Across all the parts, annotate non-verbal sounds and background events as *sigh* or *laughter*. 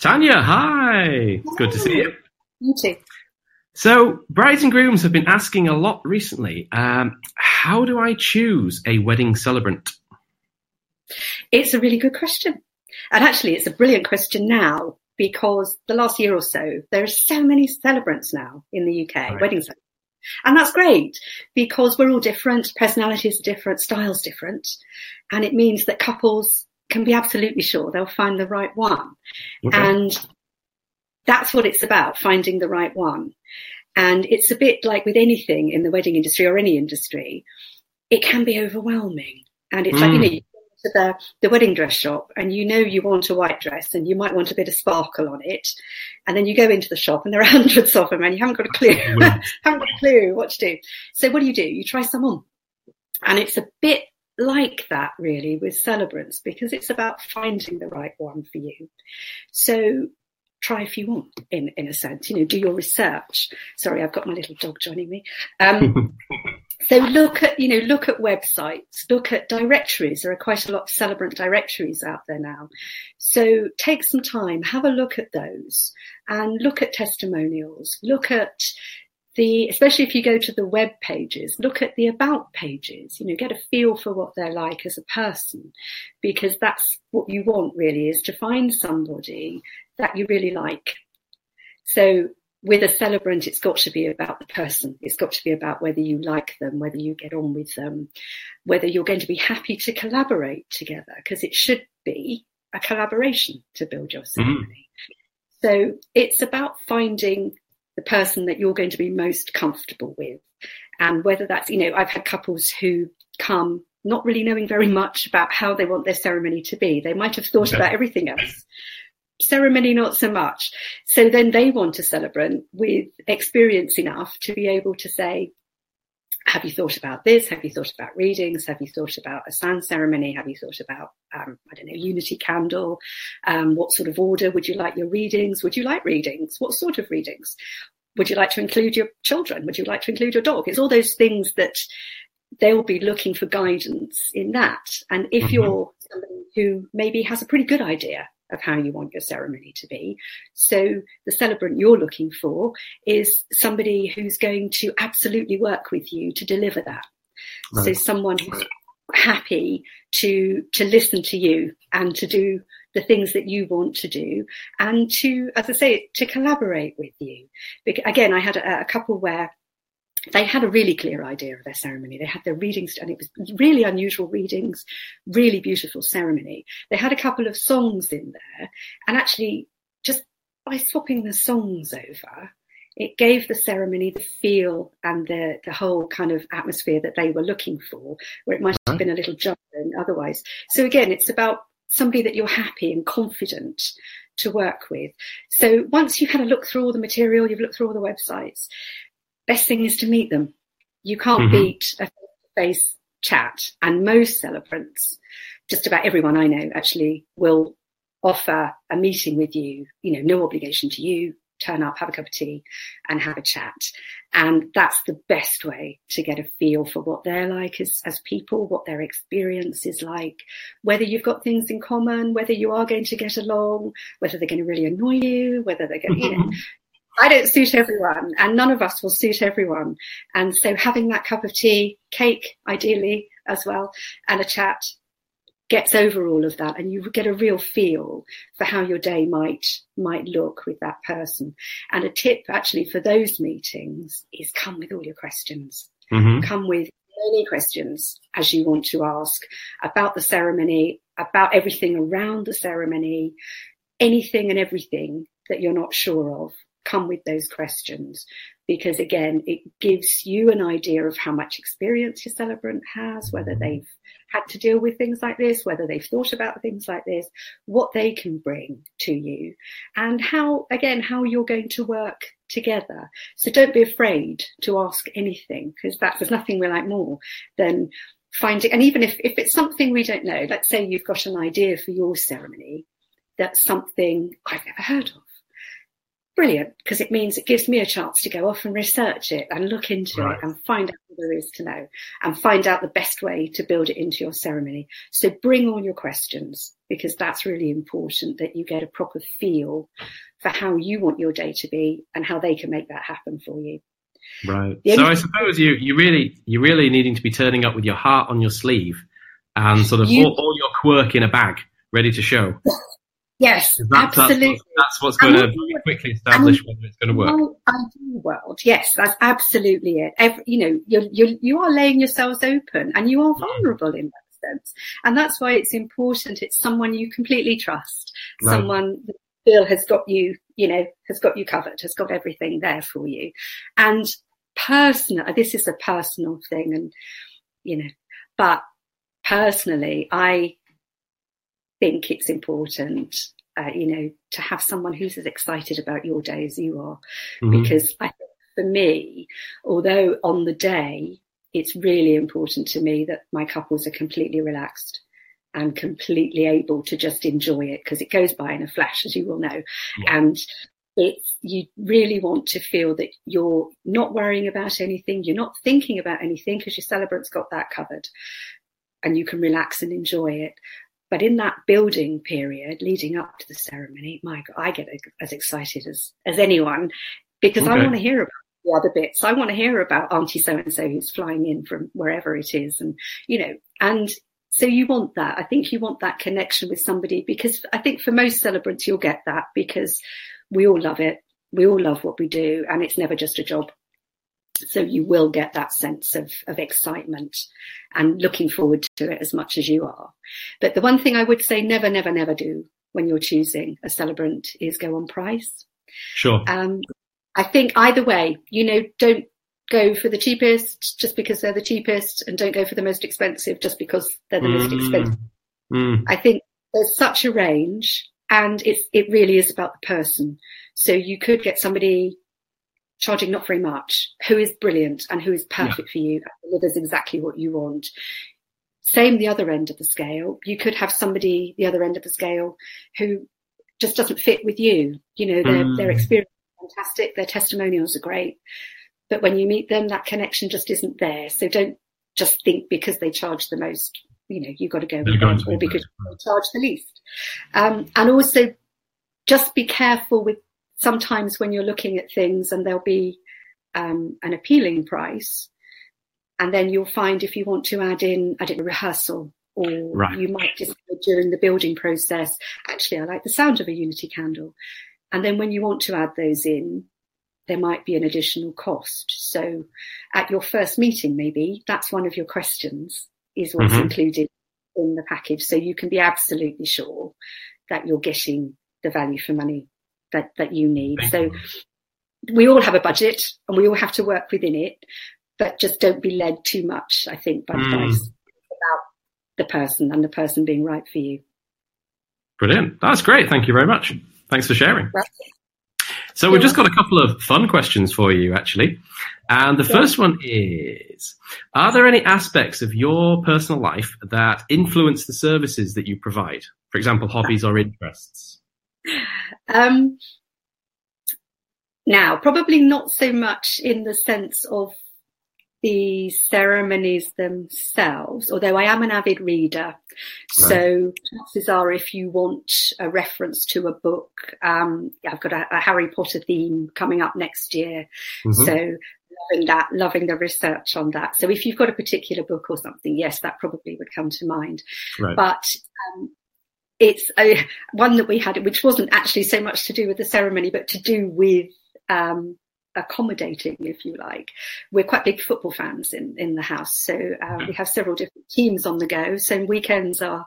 Tanya, hi. Good to see you. You too. So, brides and grooms have been asking a lot recently. Um, how do I choose a wedding celebrant? It's a really good question. And actually, it's a brilliant question now because the last year or so, there are so many celebrants now in the UK, right. wedding celebrants. And that's great because we're all different, personalities are different, styles different. And it means that couples can be absolutely sure they'll find the right one. Okay. And that's what it's about, finding the right one. And it's a bit like with anything in the wedding industry or any industry, it can be overwhelming. And it's mm. like, you hmm. know, you go to the, the wedding dress shop and you know you want a white dress and you might want a bit of sparkle on it. And then you go into the shop and there are *laughs* hundreds of them and you haven't got a clue, *laughs* haven't got a clue what to do. So what do you do? You try some on. And it's a bit like that really with celebrants because it's about finding the right one for you. So try if you want in, in a sense, you know, do your research. Sorry, I've got my little dog joining me. Um, *laughs* so look at, you know, look at websites, look at directories. There are quite a lot of celebrant directories out there now. So take some time, have a look at those and look at testimonials, look at the, especially if you go to the web pages, look at the about pages, you know, get a feel for what they're like as a person, because that's what you want really is to find somebody that you really like. So with a celebrant, it's got to be about the person. It's got to be about whether you like them, whether you get on with them, whether you're going to be happy to collaborate together, because it should be a collaboration to build your ceremony. Mm-hmm. So it's about finding the person that you're going to be most comfortable with. And whether that's, you know, I've had couples who come not really knowing very much about how they want their ceremony to be. They might have thought okay. about everything else ceremony not so much. So then they want a celebrant with experience enough to be able to say, have you thought about this? Have you thought about readings? Have you thought about a sand ceremony? Have you thought about, um, I don't know, unity candle? Um, what sort of order would you like your readings? Would you like readings? What sort of readings? Would you like to include your children? Would you like to include your dog? It's all those things that they'll be looking for guidance in that. And if mm-hmm. you're somebody who maybe has a pretty good idea of how you want your ceremony to be. So the celebrant you're looking for is somebody who's going to absolutely work with you to deliver that. Right. So someone who's happy to to listen to you and to do the things that you want to do and to as i say to collaborate with you again i had a, a couple where they had a really clear idea of their ceremony. They had their readings, and it was really unusual readings, really beautiful ceremony. They had a couple of songs in there, and actually, just by swapping the songs over, it gave the ceremony the feel and the, the whole kind of atmosphere that they were looking for, where it might have been a little jarring otherwise. So again, it's about somebody that you're happy and confident to work with. So once you've had a look through all the material, you've looked through all the websites, best thing is to meet them. You can't mm-hmm. beat a face chat. And most celebrants, just about everyone I know actually will offer a meeting with you, you know, no obligation to you, turn up, have a cup of tea and have a chat. And that's the best way to get a feel for what they're like as, as people, what their experience is like, whether you've got things in common, whether you are going to get along, whether they're going to really annoy you, whether they're going, you know, mm-hmm. I don't suit everyone and none of us will suit everyone. And so having that cup of tea, cake, ideally as well, and a chat gets over all of that and you get a real feel for how your day might might look with that person and a tip actually for those meetings is come with all your questions mm-hmm. come with many questions as you want to ask about the ceremony about everything around the ceremony anything and everything that you're not sure of come with those questions. Because again, it gives you an idea of how much experience your celebrant has, whether mm-hmm. they've had to deal with things like this, whether they've thought about things like this, what they can bring to you and how, again, how you're going to work together. So don't be afraid to ask anything because that there's nothing we like more than finding, and even if, if it's something we don't know, let's say you've got an idea for your ceremony that's something I've never heard of brilliant because it means it gives me a chance to go off and research it and look into Right. it and find out what there is to know and find out the best way to build it into your ceremony. So bring all your questions because that's really important that you get a proper feel for how you want your day to be and how they can make that happen for you. Right. The So I suppose you you really you really needing to be turning up with your heart on your sleeve and sort of You- all, all your quirk in a bag, ready to show. *laughs* Yes, That's, absolutely. That's, what's- that's what's And going to quickly establish whether it's going to work. Ideal world, yes, that's absolutely it. Every, you know, you're, you're, you are laying yourselves open and you are vulnerable in that sense. And that's why it's important. It's someone you completely trust, Right. someone that feel has got you, you know, has got you covered, has got everything there for you. And personal, this is a personal thing and, you know, but personally, I think it's important, uh, you know, to have someone who's as excited about your day as you are Mhm. because I think for me, although on the day, it's really important to me that my couples are completely relaxed and completely able to just enjoy it because it goes by in a flash, as you will know. Yeah. And it's, you really want to feel that you're not worrying about anything. You're not thinking about anything because your celebrant's got that covered and you can relax and enjoy it. But in that building period leading up to the ceremony, my God, I get as excited as, as anyone because I want to hear about the other bits. I want to hear about Auntie so and so who's flying in from wherever it is. And, you know, and so you want that. I think you want that connection with somebody because I think for most celebrants, you'll get that because we all love it. We all love what we do and it's never just a job. So you will get that sense of, of excitement and looking forward to it as much as you are. But the one thing I would say never, never, never do when you're choosing a celebrant is go on price. Sure. Um, I think either way, you know, don't go for the cheapest just because they're the cheapest and don't go for the most expensive just because they're the most expensive. Mm. I think there's such a range and it's, it really is about the person. So you could get somebody charging not very much who is brilliant and who is perfect for you delivers exactly what you want. Same the other end of the scale. You could have somebody the other end of the scale who just doesn't fit with you. You know, their, Mm. their experience is fantastic. Their testimonials are great. But when you meet them, that connection just isn't there. So don't just think because they charge the most, you know, you've got to go with them or because they charge the least. Um, and also just be careful with sometimes when you're looking at things and there'll be um, an appealing price. And then you'll find if you want to add in, add in a rehearsal or Right. you might discover during the building process, actually, I like the sound of a unity candle. And then when you want to add those in, there might be an additional cost. So at your first meeting, maybe that's one of your questions is what's Mhm. included in the package. So you can be absolutely sure that you're getting the value for money that, that you need. So we all have a budget and we all have to work within it, but just don't be led too much, I think, by the Mm. price about the person and the person being right for you. Brilliant. That's great. Thank you very much. Thanks for sharing. Right. So we've just got a couple of fun questions for you, actually. And the Yeah. first one is, are there any aspects of your personal life that influence the services that you provide? For example, hobbies or interests? Um, now, probably not so much in the sense of the ceremonies themselves, although I am an avid reader. So chances are if you want a reference to a book, um, I've got a, a Harry Potter theme coming up next year. Mhm. So loving that, loving the research on that. So if you've got a particular book or something, yes, that probably would come to mind. Right. But um, it's a, one that we had, which wasn't actually so much to do with the ceremony, but to do with um, accommodating, if you like. We're quite big football fans in, in the house, so uh, we have several different teams on the go. So weekends are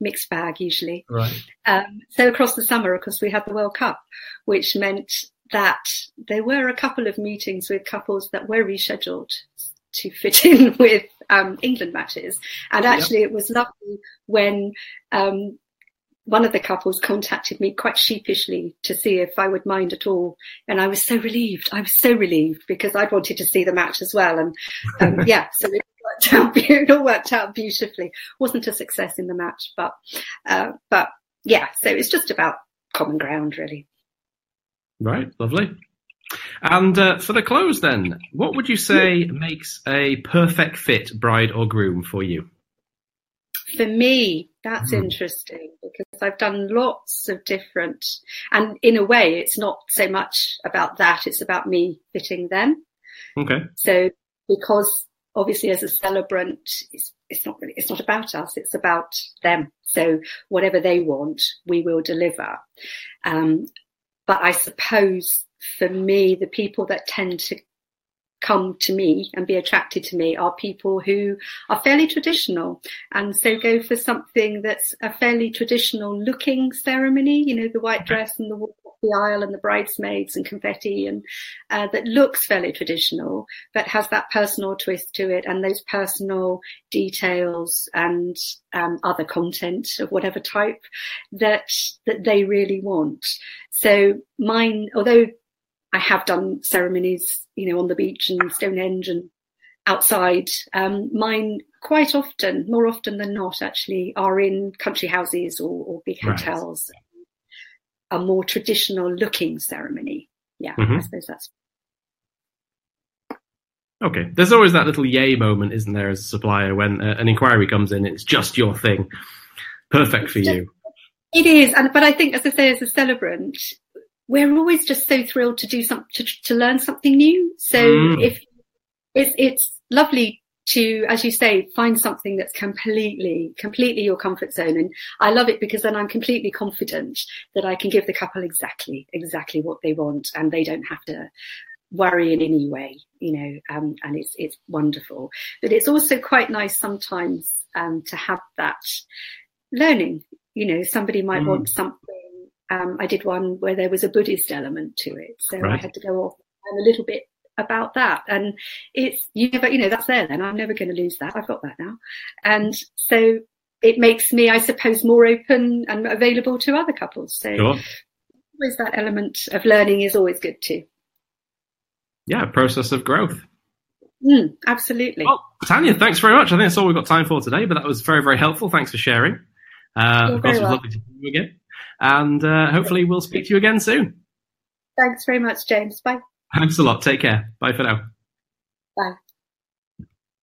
mixed bag usually. Right. Um, so across the summer, of course, we had the World Cup, which meant that there were a couple of meetings with couples that were rescheduled to fit in *laughs* with um, England matches. And actually, it was lovely when um, one of the couples contacted me quite sheepishly to see if I would mind at all. And I was so relieved. I was so relieved because I'd wanted to see the match as well. And um, *laughs* yeah, so it worked out, it all worked out beautifully. Wasn't a success in the match, but, uh, but yeah, so it's just about common ground really. Right, lovely. And uh, for the close, then, what would you say makes a perfect fit bride or groom for you? For me, that's mm. interesting because I've done lots of different, and in a way, it's not so much about that, it's about me fitting them. Okay. So, because obviously as a celebrant, it's, it's not really, it's not about us, it's about them. So whatever they want, we will deliver. Um, but I suppose for me, the people that tend to come to me and be attracted to me are people who are fairly traditional. And so go for something that's a fairly traditional looking ceremony you know the white dress and the the aisle and the bridesmaids and confetti and uh, that looks fairly traditional but has that personal twist to it and those personal details and um, other content of whatever type that that they really want. So mine although I have done ceremonies, you know, on the beach and Stonehenge and outside. Um, mine quite often, more often than not, actually, are in country houses or, or big hotels. Right. A more traditional looking ceremony. Yeah, mm-hmm. I suppose that's. Okay, there's always that little yay moment, isn't there, as a supplier when uh, an inquiry comes in, it's just your thing, perfect for you. It is, and but I think, as I say, as a celebrant, we're always just so thrilled to do some to, to learn something new. So mm. if it's it's lovely to, as you say, find something that's completely, completely your comfort zone. And I love it because then I'm completely confident that I can give the couple exactly, exactly what they want and they don't have to worry in any way, you know, um, and it's, it's wonderful. But it's also quite nice sometimes, um, to have that learning, you know, somebody might mm. want something um, I did one where there was a Buddhist element to it. So right. I had to go off a little bit about that. And it's, you never, you know, that's there then. I'm never going to lose that. I've got that now. And so it makes me, I suppose, more open and available to other couples. So sure. always that element of learning is always good too. Yeah, process of growth. Mm, absolutely. Well, Tanya, thanks very much. I think that's all we've got time for today, but that was very, very helpful. Thanks for sharing. Uh, of course, it was lovely to see you again. And uh, hopefully, we'll speak to you again soon. Thanks very much, James. Bye. Thanks a lot. Take care. Bye for now. Bye.